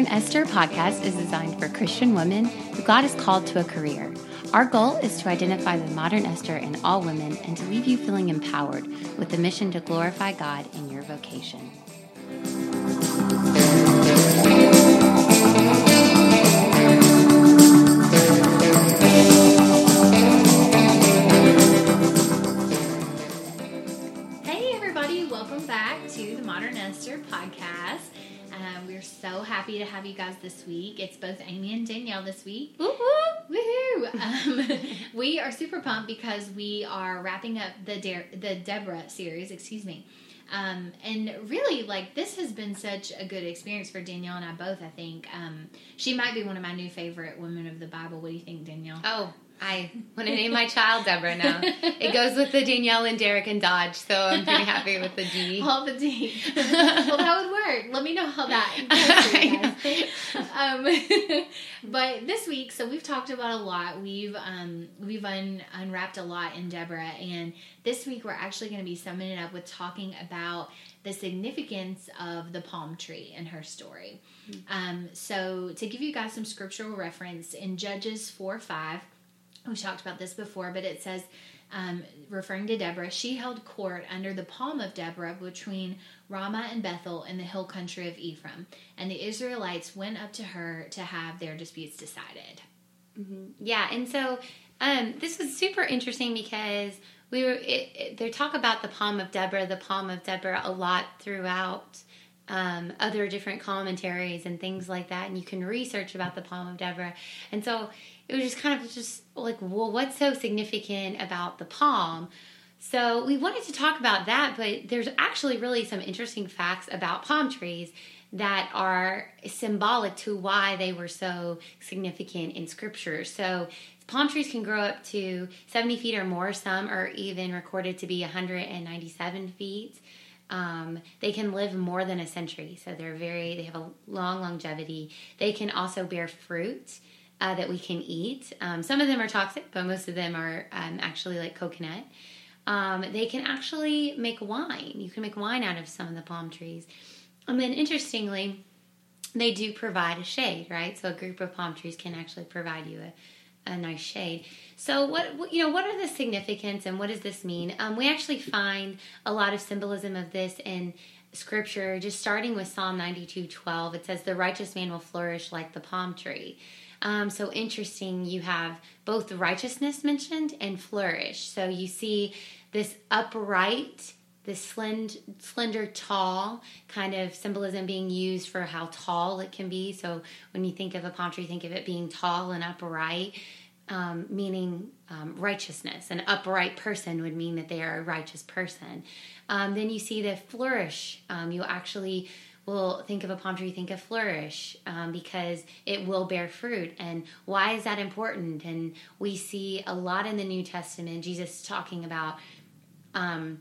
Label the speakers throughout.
Speaker 1: Modern Esther podcast is designed for Christian women who God has called to a career. Our goal is to identify the modern Esther in all women and to leave you feeling empowered with the mission to glorify God in your vocation. Hey, everybody, welcome back to the Modern Esther podcast. Um, we're so happy to have you guys this week. It's both Amy and Danielle this week.
Speaker 2: Woo
Speaker 1: Woohoo! Um, we are super pumped because we are wrapping up the De- the Deborah series. Excuse me. Um, and really, like this has been such a good experience for Danielle and I both. I think um, she might be one of my new favorite women of the Bible. What do you think, Danielle?
Speaker 2: Oh, I want to name my child Deborah now. It goes with the Danielle and Derek and Dodge, so I'm pretty happy with the D.
Speaker 1: All the D. well, that would work. Let me know how that goes for you guys. um, but this week, so we've talked about a lot. We've um, we've un- unwrapped a lot in Deborah, and this week we're actually going to be summing it up with talking about the significance of the palm tree and her story. Um, so to give you guys some scriptural reference in Judges four five, we talked about this before, but it says um, referring to Deborah, she held court under the palm of Deborah between Ramah and Bethel in the hill country of Ephraim. And the Israelites went up to her to have their disputes decided.
Speaker 2: Yeah, and so um, this was super interesting because we were. It, it, they talk about the palm of Deborah, the palm of Deborah, a lot throughout um, other different commentaries and things like that, and you can research about the palm of Deborah. And so it was just kind of just like, well, what's so significant about the palm? So we wanted to talk about that, but there's actually really some interesting facts about palm trees that are symbolic to why they were so significant in scripture. So palm trees can grow up to 70 feet or more. Some are even recorded to be 197 feet. Um, they can live more than a century, so they're very. They have a long longevity. They can also bear fruit uh, that we can eat. Um, some of them are toxic, but most of them are um, actually like coconut. Um, they can actually make wine. You can make wine out of some of the palm trees. And then, interestingly, they do provide a shade, right? So a group of palm trees can actually provide you a, a nice shade. So what you know, what are the significance and what does this mean? Um, we actually find a lot of symbolism of this in scripture, just starting with Psalm ninety two twelve. It says, "The righteous man will flourish like the palm tree." Um, so interesting. You have both righteousness mentioned and flourish. So you see this upright this slend, slender, tall kind of symbolism being used for how tall it can be. So when you think of a palm tree, think of it being tall and upright, um, meaning um, righteousness. An upright person would mean that they are a righteous person. Um, then you see the flourish. Um, you actually will think of a palm tree, think of flourish um, because it will bear fruit. And why is that important? And we see a lot in the New Testament, Jesus talking about um,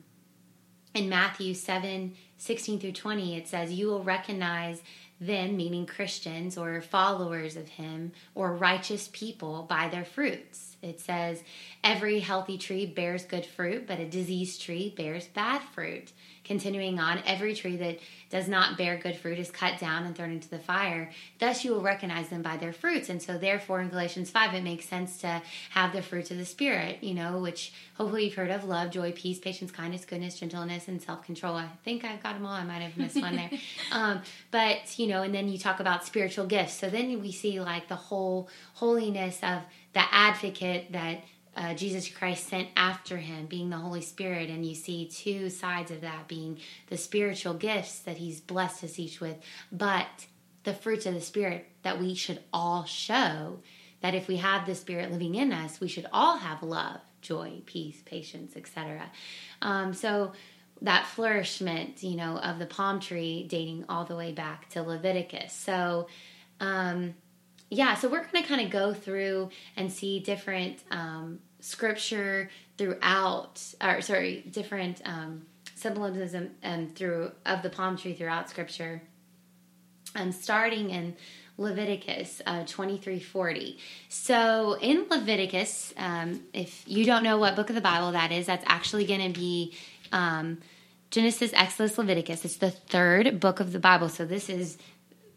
Speaker 2: in Matthew 7 16 through 20, it says, You will recognize them, meaning Christians or followers of Him or righteous people, by their fruits. It says, Every healthy tree bears good fruit, but a diseased tree bears bad fruit. Continuing on, every tree that does not bear good fruit is cut down and thrown into the fire. Thus, you will recognize them by their fruits. And so, therefore, in Galatians 5, it makes sense to have the fruits of the Spirit, you know, which hopefully you've heard of love, joy, peace, patience, kindness, goodness, gentleness, and self control. I think I've got them all. I might have missed one there. Um, but, you know, and then you talk about spiritual gifts. So then we see like the whole holiness of the advocate that uh, Jesus Christ sent after him, being the Holy Spirit, and you see two sides of that being the spiritual gifts that he's blessed us each with, but the fruits of the Spirit that we should all show. That if we have the Spirit living in us, we should all have love, joy, peace, patience, etc. Um, so that flourishment, you know, of the palm tree dating all the way back to Leviticus. So, um, yeah, so we're going to kind of go through and see different um, scripture throughout, or sorry, different um, symbolism um, through of the palm tree throughout scripture. Um, starting in Leviticus uh, twenty three forty. So in Leviticus, um, if you don't know what book of the Bible that is, that's actually going to be um, Genesis, Exodus, Leviticus. It's the third book of the Bible. So this is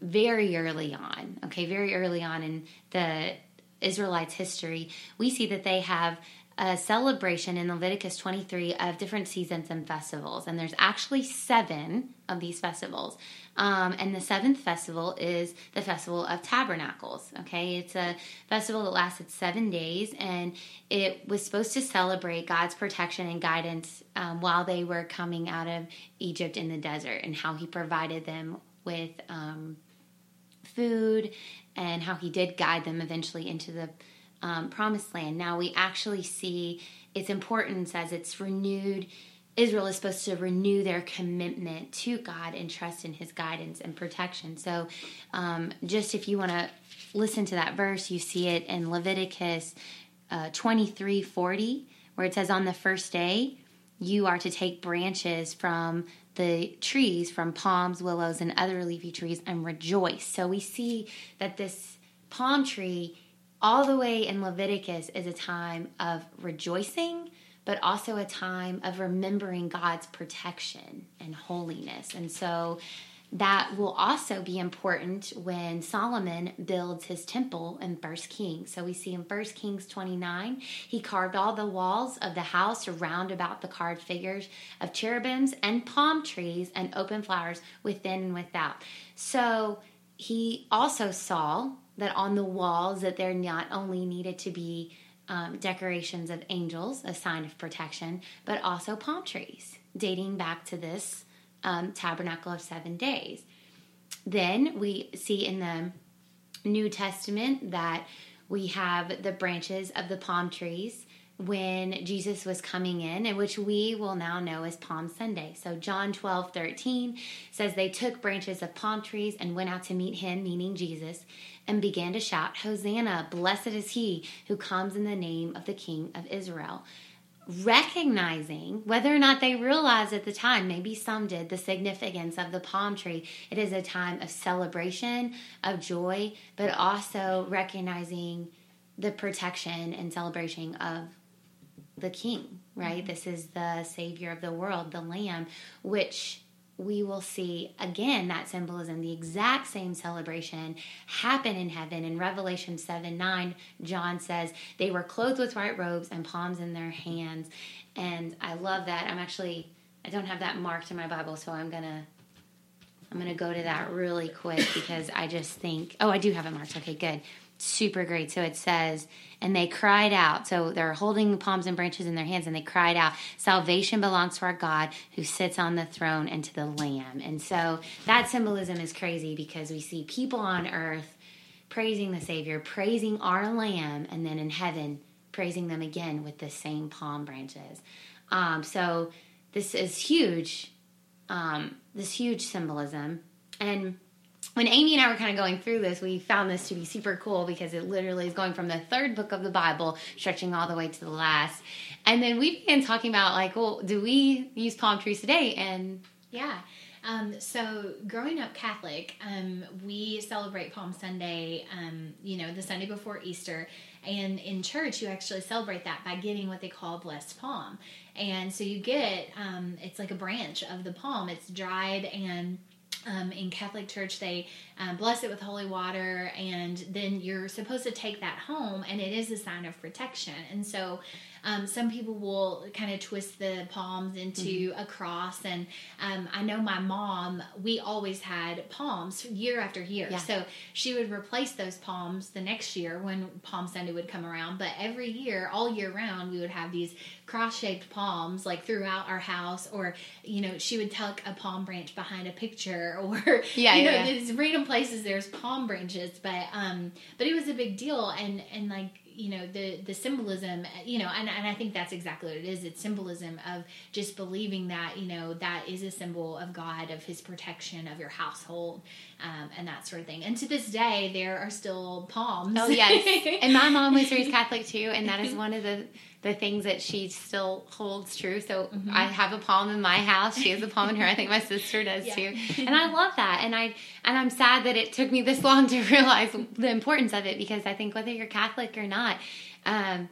Speaker 2: very early on, okay, very early on in the Israelites' history, we see that they have a celebration in Leviticus 23 of different seasons and festivals. And there's actually seven of these festivals. Um, and the seventh festival is the Festival of Tabernacles. Okay, it's a festival that lasted seven days, and it was supposed to celebrate God's protection and guidance um, while they were coming out of Egypt in the desert and how He provided them with um, food and how He did guide them eventually into the um, promised land. Now we actually see its importance as it's renewed. Israel is supposed to renew their commitment to God and trust in His guidance and protection. So, um, just if you want to listen to that verse, you see it in Leviticus uh, twenty three forty, where it says, On the first day, you are to take branches from the trees, from palms, willows, and other leafy trees, and rejoice. So, we see that this palm tree all the way in Leviticus is a time of rejoicing, but also a time of remembering God's protection and holiness. And so that will also be important when Solomon builds his temple in First Kings. So we see in First Kings 29, he carved all the walls of the house around about the carved figures of cherubims and palm trees and open flowers within and without. So he also saw that on the walls that there not only needed to be um, decorations of angels, a sign of protection, but also palm trees, dating back to this um, tabernacle of seven days. Then we see in the New Testament that we have the branches of the palm trees when Jesus was coming in, and which we will now know as Palm Sunday. So, John 12 13 says, They took branches of palm trees and went out to meet him, meaning Jesus, and began to shout, Hosanna, blessed is he who comes in the name of the King of Israel. Recognizing whether or not they realized at the time, maybe some did, the significance of the palm tree. It is a time of celebration, of joy, but also recognizing the protection and celebration of the king, right? Mm-hmm. This is the savior of the world, the lamb, which we will see again that symbolism, the exact same celebration happen in heaven. In Revelation 7 9, John says they were clothed with white robes and palms in their hands. And I love that. I'm actually, I don't have that marked in my Bible, so I'm going to. I'm going to go to that really quick because I just think, oh, I do have it marked. Okay, good super great. So it says, and they cried out. So they're holding palms and branches in their hands, and they cried out, Salvation belongs to our God who sits on the throne and to the Lamb. And so that symbolism is crazy because we see people on earth praising the Savior, praising our Lamb, and then in heaven, praising them again with the same palm branches. Um, so this is huge, um, this huge symbolism. And when Amy and I were kind of going through this, we found this to be super cool because it literally is going from the third book of the Bible, stretching all the way to the last. And then we began talking about, like, well, do we use palm trees today? And
Speaker 1: yeah. Um, so growing up Catholic, um, we celebrate Palm Sunday, um, you know, the Sunday before Easter. And in church, you actually celebrate that by getting what they call blessed palm. And so you get, um, it's like a branch of the palm. It's dried and um, in Catholic Church, they um, bless it with holy water, and then you're supposed to take that home, and it is a sign of protection. And so, um, some people will kind of twist the palms into mm-hmm. a cross, and um, I know my mom. We always had palms year after year, yeah. so she would replace those palms the next year when Palm Sunday would come around. But every year, all year round, we would have these cross-shaped palms like throughout our house, or you know, she would tuck a palm branch behind a picture, or yeah, you know, yeah. these random places there's palm branches, but um, but it was a big deal, and and like you know the the symbolism you know and, and i think that's exactly what it is. It's symbolism of just believing that you know that is a symbol of god of his protection of your household um, and that sort of thing. And to this day there are still palms.
Speaker 2: Oh yes. And my mom was raised catholic too and that is one of the the things that she still holds true. So mm-hmm. I have a palm in my house. She has a palm in her. I think my sister does yeah. too. And I love that. And I and I'm sad that it took me this long to realize the importance of it because I think whether you're Catholic or not, um,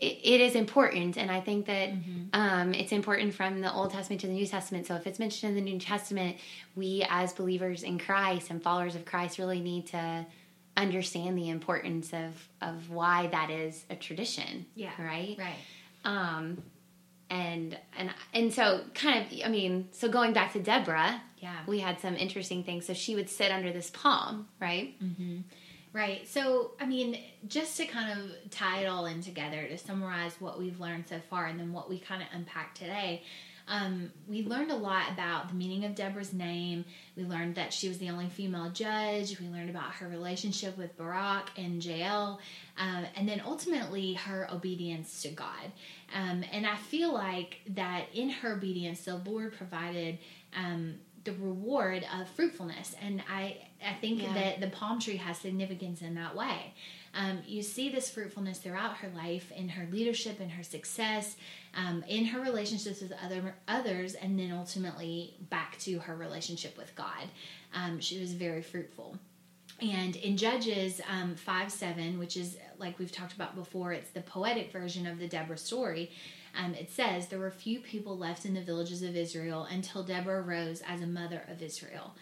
Speaker 2: it, it is important, and I think that mm-hmm. um, it's important from the Old Testament to the New Testament. So if it's mentioned in the New Testament, we as believers in Christ and followers of Christ really need to understand the importance of of why that is a tradition.
Speaker 1: Yeah.
Speaker 2: Right.
Speaker 1: Right.
Speaker 2: Um, and and and so kind of I mean, so going back to Deborah,
Speaker 1: yeah,
Speaker 2: we had some interesting things. So she would sit under this palm, right?
Speaker 1: Mm-hmm. Right. So, I mean, just to kind of tie it all in together, to summarize what we've learned so far and then what we kind of unpack today, um, we learned a lot about the meaning of Deborah's name. We learned that she was the only female judge. We learned about her relationship with Barak and Jael, um, and then ultimately her obedience to God. Um, and I feel like that in her obedience, the Lord provided um, the reward of fruitfulness. And I, I think yeah. that the palm tree has significance in that way. Um, you see this fruitfulness throughout her life, in her leadership, in her success, um, in her relationships with other others, and then ultimately back to her relationship with God. Um, she was very fruitful. And in Judges um, 5 7, which is like we've talked about before, it's the poetic version of the Deborah story. Um, it says, There were few people left in the villages of Israel until Deborah rose as a mother of Israel.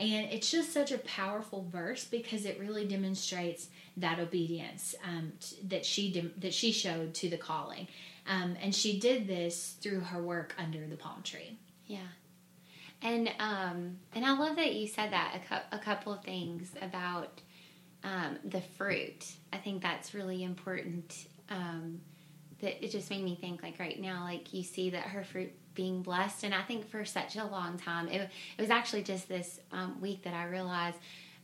Speaker 1: And it's just such a powerful verse because it really demonstrates that obedience um, that she de- that she showed to the calling, um, and she did this through her work under the palm tree.
Speaker 2: Yeah, and um, and I love that you said that a, cu- a couple of things about um, the fruit. I think that's really important. That it just made me think like right now like you see that her fruit being blessed. And i think for such a long time it, it was actually just this um, week that i realized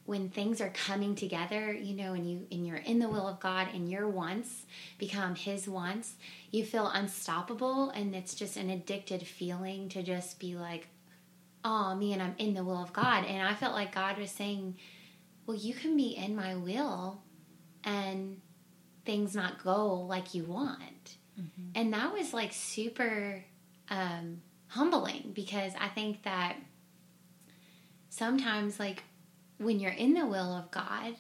Speaker 2: when things are coming together you know and you and you're in the will of god and your wants become his wants you feel unstoppable. And it's just an addicted feeling to just be like oh man i'm in the will of god. And i felt like god was saying well you can be in my will and things not go like you want. Mm-hmm. And that was like super um, humbling because I think that sometimes, like, when you're in the will of God,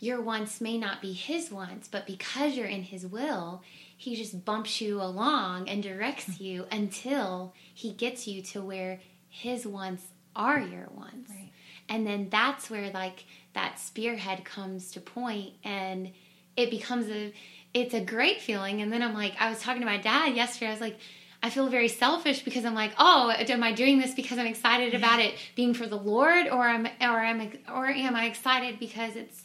Speaker 2: your wants may not be his wants, but because you're in his will, he just bumps you along and directs you until he gets you to where his wants are your wants. Right. And then that's where like that spearhead comes to point and it becomes a it's a great feeling. And then i'm like i was talking to my dad yesterday. I was like i feel very selfish because i'm like oh am i doing this because i'm excited about it being for the lord or am or am or am i excited because it's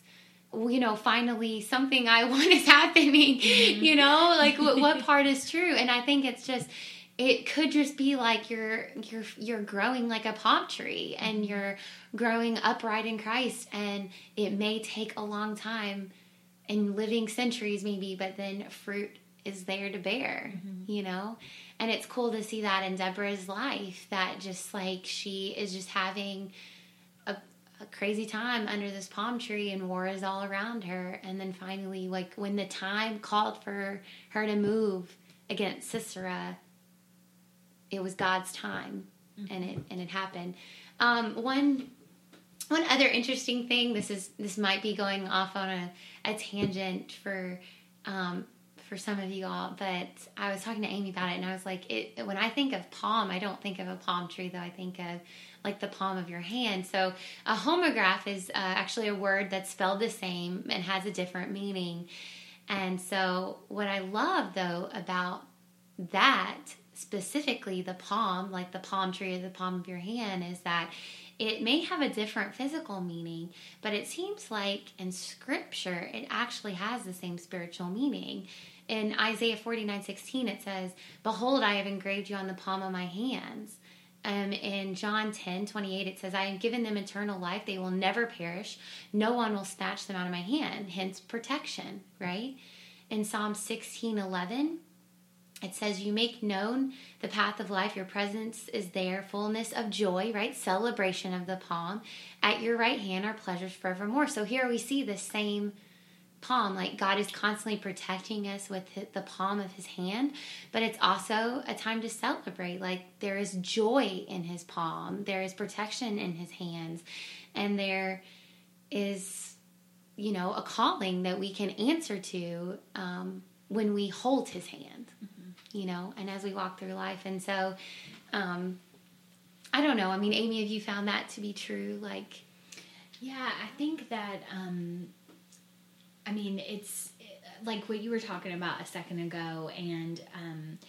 Speaker 2: you know finally something i want is happening mm-hmm. you know? Like what, what part is true? And i think it's just it could just be like you're you're you're growing like a palm tree and mm-hmm. you're growing upright in Christ and it may take a long time and living centuries maybe but then fruit is there to bear mm-hmm. you know and it's cool to see that in Deborah's life that just like she is just having a, a crazy time under this palm tree and war is all around her and then finally like when the time called for her to move against Sisera it was God's time, mm-hmm. and it and it happened. Um, one one other interesting thing. This is this might be going off on a, a tangent for um, for some of you all, but I was talking to Amy about it, and I was like, it, when I think of palm, I don't think of a palm tree, though. I think of like the palm of your hand. So a homograph is uh, actually a word that's spelled the same and has a different meaning. And so what I love though about that specifically the palm, like the palm tree or the palm of your hand, is that it may have a different physical meaning, but it seems like in scripture it actually has the same spiritual meaning. In Isaiah 49 16, it says, Behold, I have engraved you on the palm of my hands. Um, in John 10 28, it says, I have given them eternal life. They will never perish. No one will snatch them out of my hand. Hence, protection, right? In Psalm 16 11, it says, You make known the path of life. Your presence is there, fullness of joy, right? Celebration of the palm. At your right hand are pleasures forevermore. So here we see the same palm. Like God is constantly protecting us with the palm of his hand, but it's also a time to celebrate. Like there is joy in his palm, there is protection in his hands, and there is you know, a calling that we can answer to um, when we hold His hand, mm-hmm. You know, and as we walk through life. And so, um, I don't know. I mean, Amy, have you found that to be true? Like,
Speaker 1: yeah, I think that. Um, I mean, it's like what you were talking about a second ago, and um,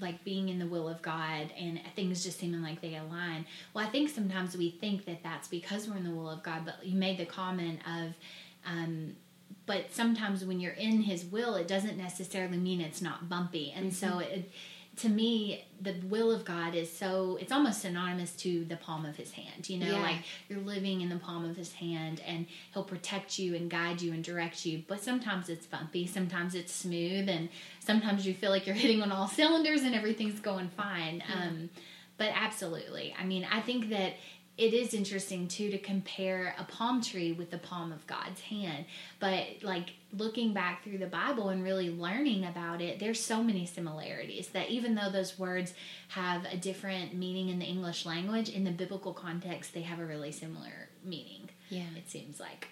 Speaker 1: like being in the will of God and things just seeming like they align. Well, I think sometimes we think that that's because we're in the will of God, but you made the comment of, um, but sometimes when you're in His will, it doesn't necessarily mean it's not bumpy, and mm-hmm. so it to me, the will of God is so, it's almost synonymous to the palm of his hand. You know, yeah. like you're living in the palm of his hand and he'll protect you and guide you and direct you. But sometimes it's bumpy, sometimes it's smooth, and sometimes you feel like you're hitting on all cylinders and everything's going fine. Yeah. Um, but absolutely. I mean, I think that it is interesting too to compare a palm tree with the palm of God's hand. But like looking back through the Bible and really learning about it, there's so many similarities that even though those words have a different meaning in the English language, in the biblical context, they have a really similar meaning.
Speaker 2: Yeah.
Speaker 1: It seems like.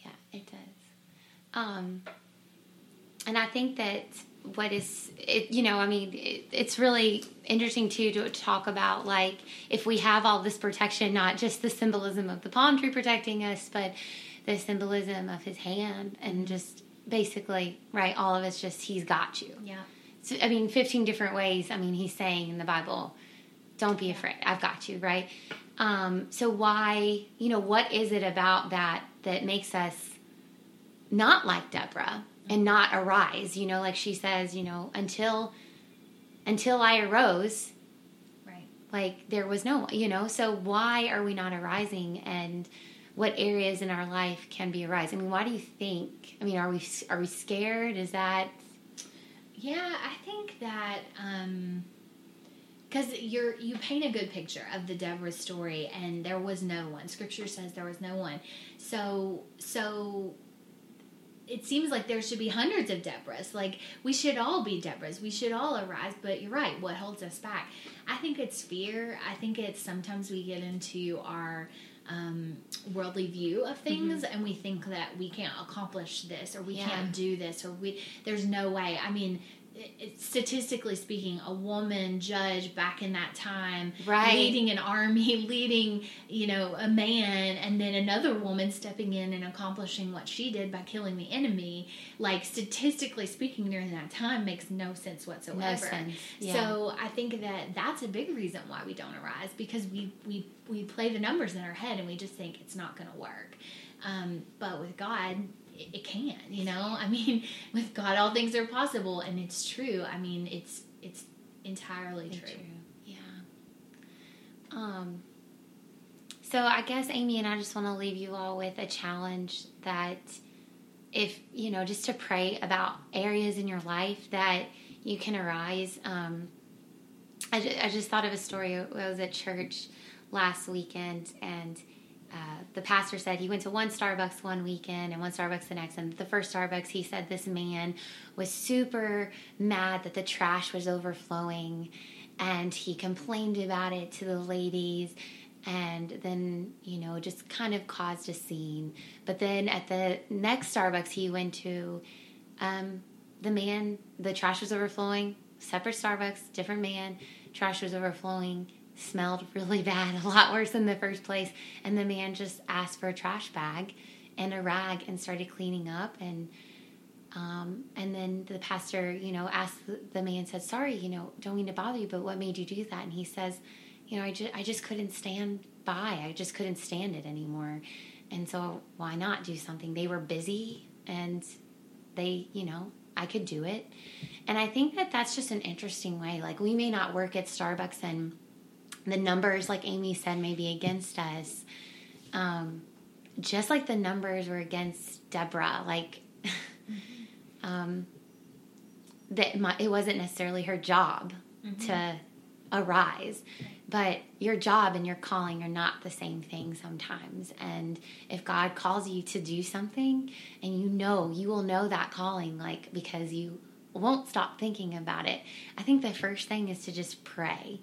Speaker 2: Yeah, it does. Um, and I think that what is it you know i mean it, it's really interesting too to talk about like if we have all this protection not just the symbolism of the palm tree protecting us but the symbolism of his hand and just basically right all of it's just he's got you.
Speaker 1: Yeah.
Speaker 2: So, i mean 15 different ways i mean he's saying in the bible don't be afraid i've got you right? Um, so why you know what is it about that that makes us not like deborah and not arise you know like she says you know until until i arose
Speaker 1: right
Speaker 2: like there was no you know so why are we not arising and what areas in our life can be arise i mean why do you think i mean are we are we scared is that
Speaker 1: yeah i think that um because you're you paint a good picture of the Deborah story, and there was no one. Scripture says there was no one. So so it seems like there should be hundreds of Deborahs. Like we should all be Deborahs. We should all arise. But you're right. What holds us back? I think it's fear. I think it's sometimes we get into our um, worldly view of things mm-hmm. and we think that we can't accomplish this or we yeah. can't do this or we there's no way. I mean, statistically speaking, a woman judge back in that time,
Speaker 2: right.
Speaker 1: leading an army, leading, you know, a man, and then another woman stepping in and accomplishing what she did by killing the enemy, like statistically speaking, during that time makes no sense whatsoever. No
Speaker 2: sense. Yeah.
Speaker 1: So I think that that's a big reason why we don't arise because we we we play the numbers in our head and we just think it's not going to work. Um, but with God, it, can you know? I mean with god all things are possible and it's true. I mean it's it's entirely true. true.
Speaker 2: yeah. Um so i guess amy and i just want to leave you all with a challenge that if you know just to pray about areas in your life that you can arise. Um I I just thought of a story. I was at church last weekend and uh, the pastor said he went to one Starbucks one weekend and one Starbucks the next. And the first Starbucks, he said this man was super mad that the trash was overflowing and he complained about it to the ladies and then, you know, just kind of caused a scene. But then at the next Starbucks he went to, um, the man, the trash was overflowing, separate Starbucks, different man, trash was overflowing smelled really bad, a lot worse in the first place. And the man just asked for a trash bag and a rag and started cleaning up. And um, and then the pastor, you know, asked the, man, said, "Sorry, you know, don't mean to bother you, but what made you do that?" And he says, "You know, I just I just couldn't stand by. I just couldn't stand it anymore." And so why not do something? They were busy and they, you know, I could do it. And I think that that's just an interesting way. Like we may not work at Starbucks and the numbers, like Amy said, may be against us. Um, just like the numbers were against Deborah, like mm-hmm. um, that my, it wasn't necessarily her job mm-hmm. to arise, but your job and your calling are not the same thing sometimes. And if God calls you to do something, and you know you will know that calling, like because you won't stop thinking about it. I think the first thing is to just pray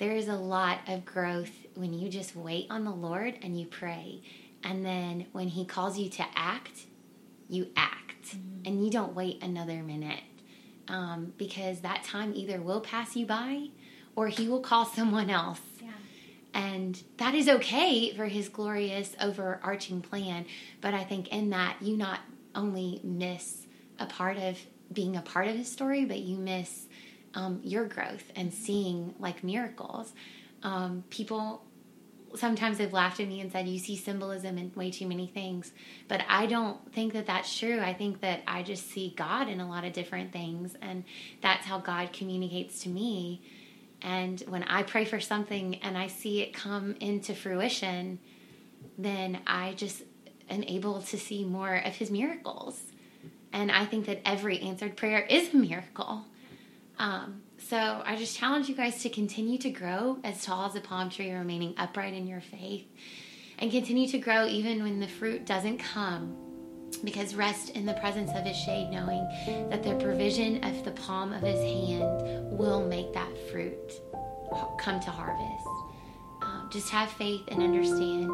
Speaker 2: there is a lot of growth when you just wait on the Lord and you pray. And then when He calls you to act, you act mm-hmm. and you don't wait another minute um, because that time either will pass you by or he will call someone else. Yeah. And that is okay for his glorious overarching plan. But I think in that, you not only miss a part of being a part of his story, but you miss um, your growth and seeing like miracles. Um, people sometimes they've laughed at me and said you see symbolism in way too many things. But i don't think that that's true. I think that i just see god in a lot of different things and that's how god communicates to me. And when i pray for something and i see it come into fruition then i just am able to see more of his miracles. And i think that every answered prayer is a miracle um, so I just challenge you guys to continue to grow as tall as a palm tree, remaining upright in your faith, and continue to grow even when the fruit doesn't come. Because rest in the presence of his shade, knowing that the provision of the palm of his hand will make that fruit come to harvest. Um, just have faith and understand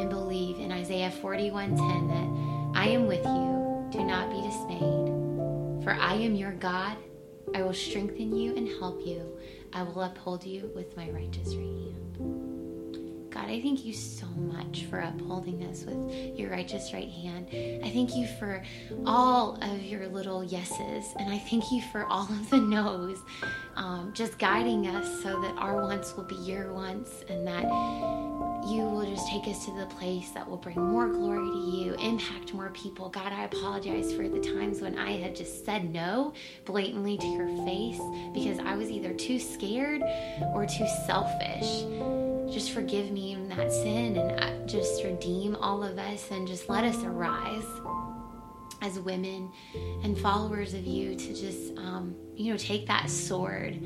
Speaker 2: and believe in Isaiah 41:10 that I am with you. Do not be dismayed, for I am your God. I will strengthen you and help you. I will uphold you with my righteous right hand. God, I thank you so much for upholding us with your righteous right hand. I thank you for all of your little yeses, and I thank you for all of the no's, um, just guiding us so that our wants will be your wants, and that you will just take us to the place that will bring more glory to you, impact more people. God, I apologize for the times when I had just said no blatantly to your face because I was either too scared or too selfish just forgive me in that sin and uh, just redeem all of us and just let us arise as women and followers of you to just um, you know take that sword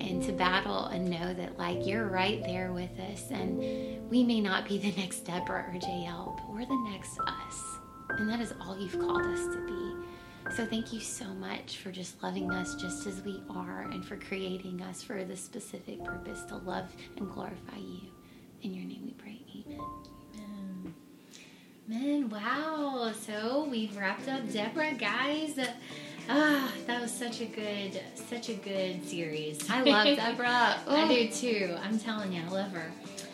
Speaker 2: into battle and know that like you're right there with us and we may not be the next deborah or jael but we're the next us and that is all you've called us to be so thank you so much for just loving us just as we are and for creating us for the specific purpose to love and glorify you. In your name we pray. Amen.
Speaker 1: Amen. Amen. Wow. So we've wrapped up Deborah, guys. Ah, that was such a good, such a good series.
Speaker 2: I love Deborah.
Speaker 1: I do too. I'm telling you, I love her.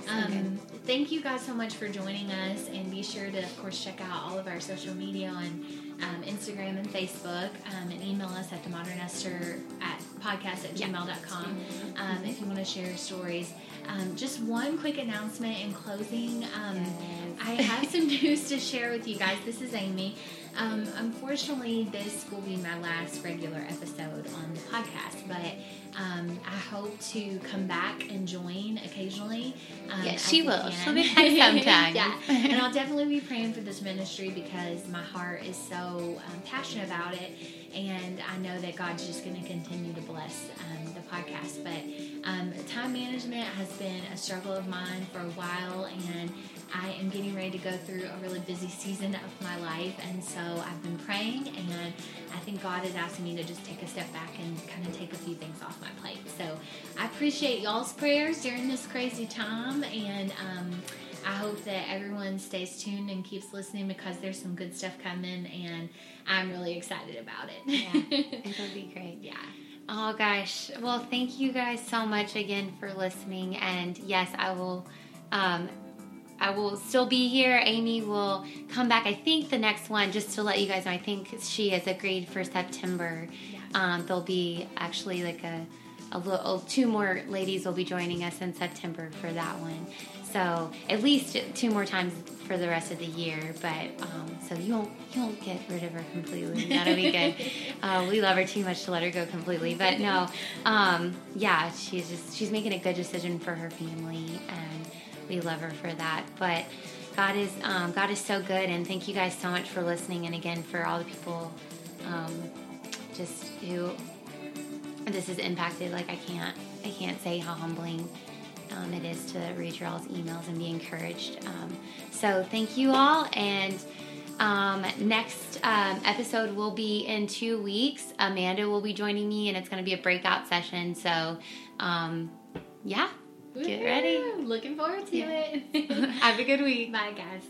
Speaker 1: Um, thank you guys so much for joining us, and be sure to, of course, check out all of our social media on um, Instagram and Facebook, um, and email us at the Modern Esther at podcast at gmail.com um, if you want to share stories. Um, just one quick announcement in closing. Um, yes. I have some news to share with you guys. This is Amy. Um, unfortunately, this will be my last regular episode on the podcast, but um, I hope to come back and join occasionally.
Speaker 2: Um, yes, she will. She'll be back sometime.
Speaker 1: yeah, and I'll definitely be praying for this ministry because my heart is so um, passionate about it, and I know that God's just going to continue to bless um, podcast. But um, time management has been a struggle of mine for a while, and I am getting ready to go through a really busy season of my life, and so I've been praying, and I think God is asking me to just take a step back and kind of take a few things off my plate. So I appreciate y'all's prayers during this crazy time, and um, I hope that everyone stays tuned and keeps listening because there's some good stuff coming, and I'm really excited about it.
Speaker 2: Yeah, it'll be great.
Speaker 1: Yeah.
Speaker 2: Oh gosh. Well, thank you guys so much again for listening. And yes, I will um, I will still be here. Amy will come back. I think the next one, just to let you guys know, I think she has agreed for September. Yeah. Um, there'll be actually like a, a little, two more ladies will be joining us in September for that one. So at least two more times for the rest of the year. But um, so you won't you won't get rid of her completely. That'll be good. uh, we love her too much to let her go completely. But no, um, yeah, she's just she's making a good decision for her family and we love her for that. But God is um, God is so good, and thank you guys so much for listening, and again for all the people um, just who this has impacted. Like I can't I can't say how humbling um, it is to read your all's emails and be encouraged. Um, so thank you all, and. Um, next um, episode will be in two weeks. Amanda will be joining me, and it's going to be a breakout session. So, um, yeah, Get ready.
Speaker 1: Looking forward to yeah.
Speaker 2: it. Have a good week.
Speaker 1: Bye, guys.